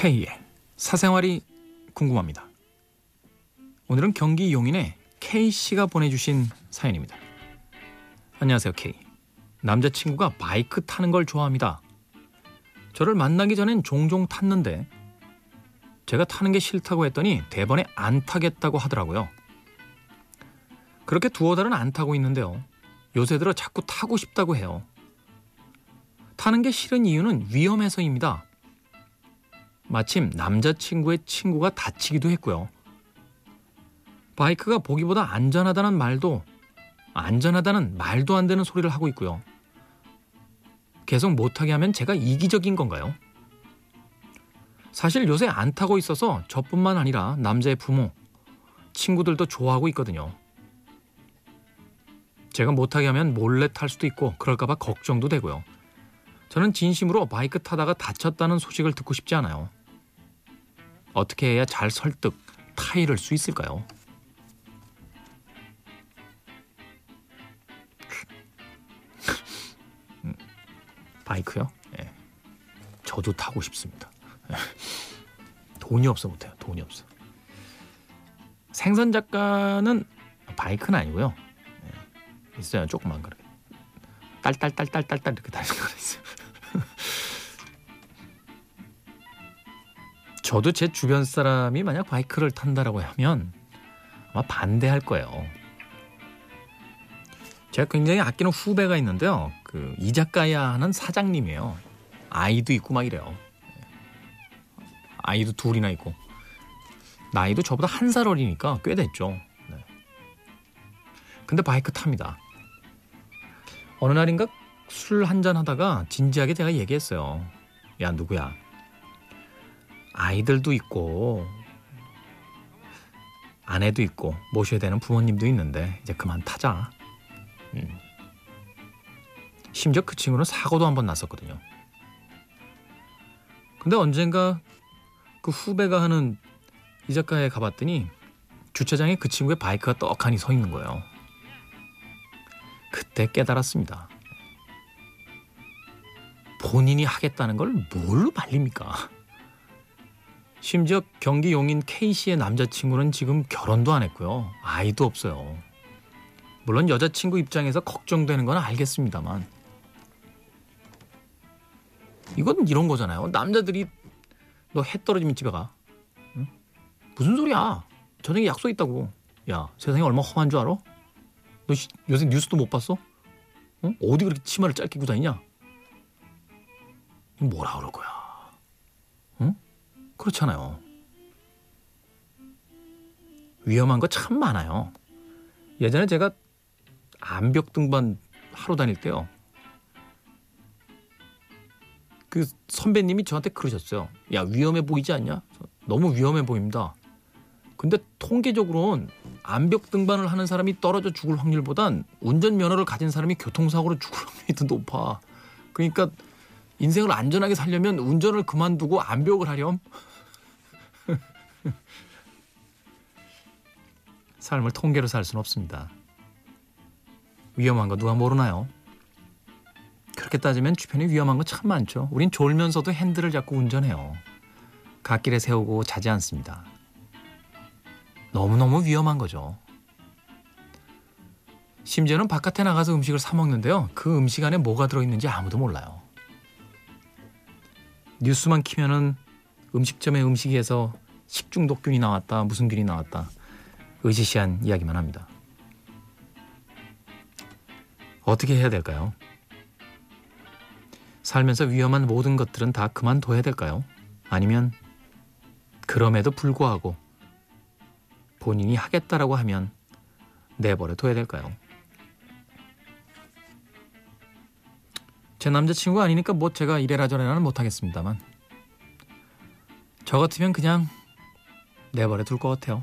K의 사생활이 궁금합니다. 오늘은 경기 용인의 K 씨가 보내주신 사연입니다. 안녕하세요 K. 남자친구가 바이크 타는 걸 좋아합니다. 저를 만나기 전엔 종종 탔는데 제가 타는 게 싫다고 했더니 대번에 안 타겠다고 하더라고요. 그렇게 두어 달은 안 타고 있는데요. 요새 들어 자꾸 타고 싶다고 해요. 타는 게 싫은 이유는 위험해서입니다. 마침 남자친구의 친구가 다치기도 했고요. 바이크가 보기보다 안전하다는 말도 안전하다는 말도 안 되는 소리를 하고 있고요. 계속 못하게 하면 제가 이기적인 건가요? 사실 요새 안 타고 있어서 저뿐만 아니라 남자의 부모, 친구들도 좋아하고 있거든요. 제가 못하게 하면 몰래 탈 수도 있고 그럴까봐 걱정도 되고요. 저는 진심으로 바이크 타다가 다쳤다는 소식을 듣고 싶지 않아요. 어떻게 해야 잘 설득, 타이를 수 있을까요? 음, 바이크요? 예. 저도 타고 싶습니다. 돈이 없어 못해요. 돈이 없어. 생선 작가는 바이크는 아니고요. 예. 있어요. 조그만 거. 딸딸딸딸딸딸 이렇게 달리는 거 있어요. 저도 제 주변 사람이 만약 바이크를 탄다라고 하면 아마 반대할 거예요. 제가 굉장히 아끼는 후배가 있는데요. 그 이자카야 하는 사장님이에요. 아이도 있고 막 이래요. 아이도 둘이나 있고 나이도 저보다 한 살 어리니까 꽤 됐죠. 네. 근데 바이크 탑니다. 어느 날인가 술 한잔 하다가 진지하게 제가 얘기했어요. 야 누구야? 아이들도 있고 아내도 있고 모셔야 되는 부모님도 있는데 이제 그만 타자. 음. 심지어 그 친구는 사고도 한 번 났었거든요. 근데 언젠가 그 후배가 하는 이자카야에 가봤더니 주차장에 그 친구의 바이크가 떡하니 서 있는 거예요. 그때 깨달았습니다. 본인이 하겠다는 걸 뭘로 말립니까? 심지어 경기 용인 K씨의 남자친구는 지금 결혼도 안 했고요. 아이도 없어요. 물론 여자친구 입장에서 걱정되는 건 알겠습니다만 이건 이런 거잖아요. 남자들이 너 해 떨어지면 집에 가. 응? 무슨 소리야? 저녁에 약속 있다고. 야 세상이 얼마나 험한 줄 알아? 너 시, 요새 뉴스도 못 봤어? 어? 어디 그렇게 치마를 짧게 입고 다니냐? 뭐라 그럴 거야? 응? 그렇잖아요. 위험한 거 참 많아요. 예전에 제가 암벽 등반 하러 다닐 때요. 그 선배님이 저한테 그러셨어요. 야 위험해 보이지 않냐? 너무 위험해 보입니다. 근데 통계적으로는 암벽 등반을 하는 사람이 떨어져 죽을 확률보단 운전 면허를 가진 사람이 교통사고로 죽을 확률이 더 높아. 그러니까 인생을 안전하게 살려면 운전을 그만두고 암벽을 하렴. 삶을 통계로 살 수는 없습니다. 위험한 거 누가 모르나요? 그렇게 따지면 주변에 위험한 거 참 많죠. 우린 졸면서도 핸들을 잡고 운전해요. 갓길에 세우고 자지 않습니다. 너무너무 위험한 거죠. 심지어는 바깥에 나가서 음식을 사 먹는데요. 그 음식 안에 뭐가 들어있는지 아무도 몰라요. 뉴스만 키면은 음식점의 음식에서 식중독균이 나왔다, 무슨 균이 나왔다. 의지시한 이야기만 합니다. 어떻게 해야 될까요? 살면서 위험한 모든 것들은 다 그만둬야 될까요? 아니면 그럼에도 불구하고 본인이 하겠다라고 하면 내버려 둬야 될까요? 제 남자친구가 아니니까 뭐 제가 이래라 저래라는 못하겠습니다만 저 같으면 그냥 내버려 둘 것 같아요.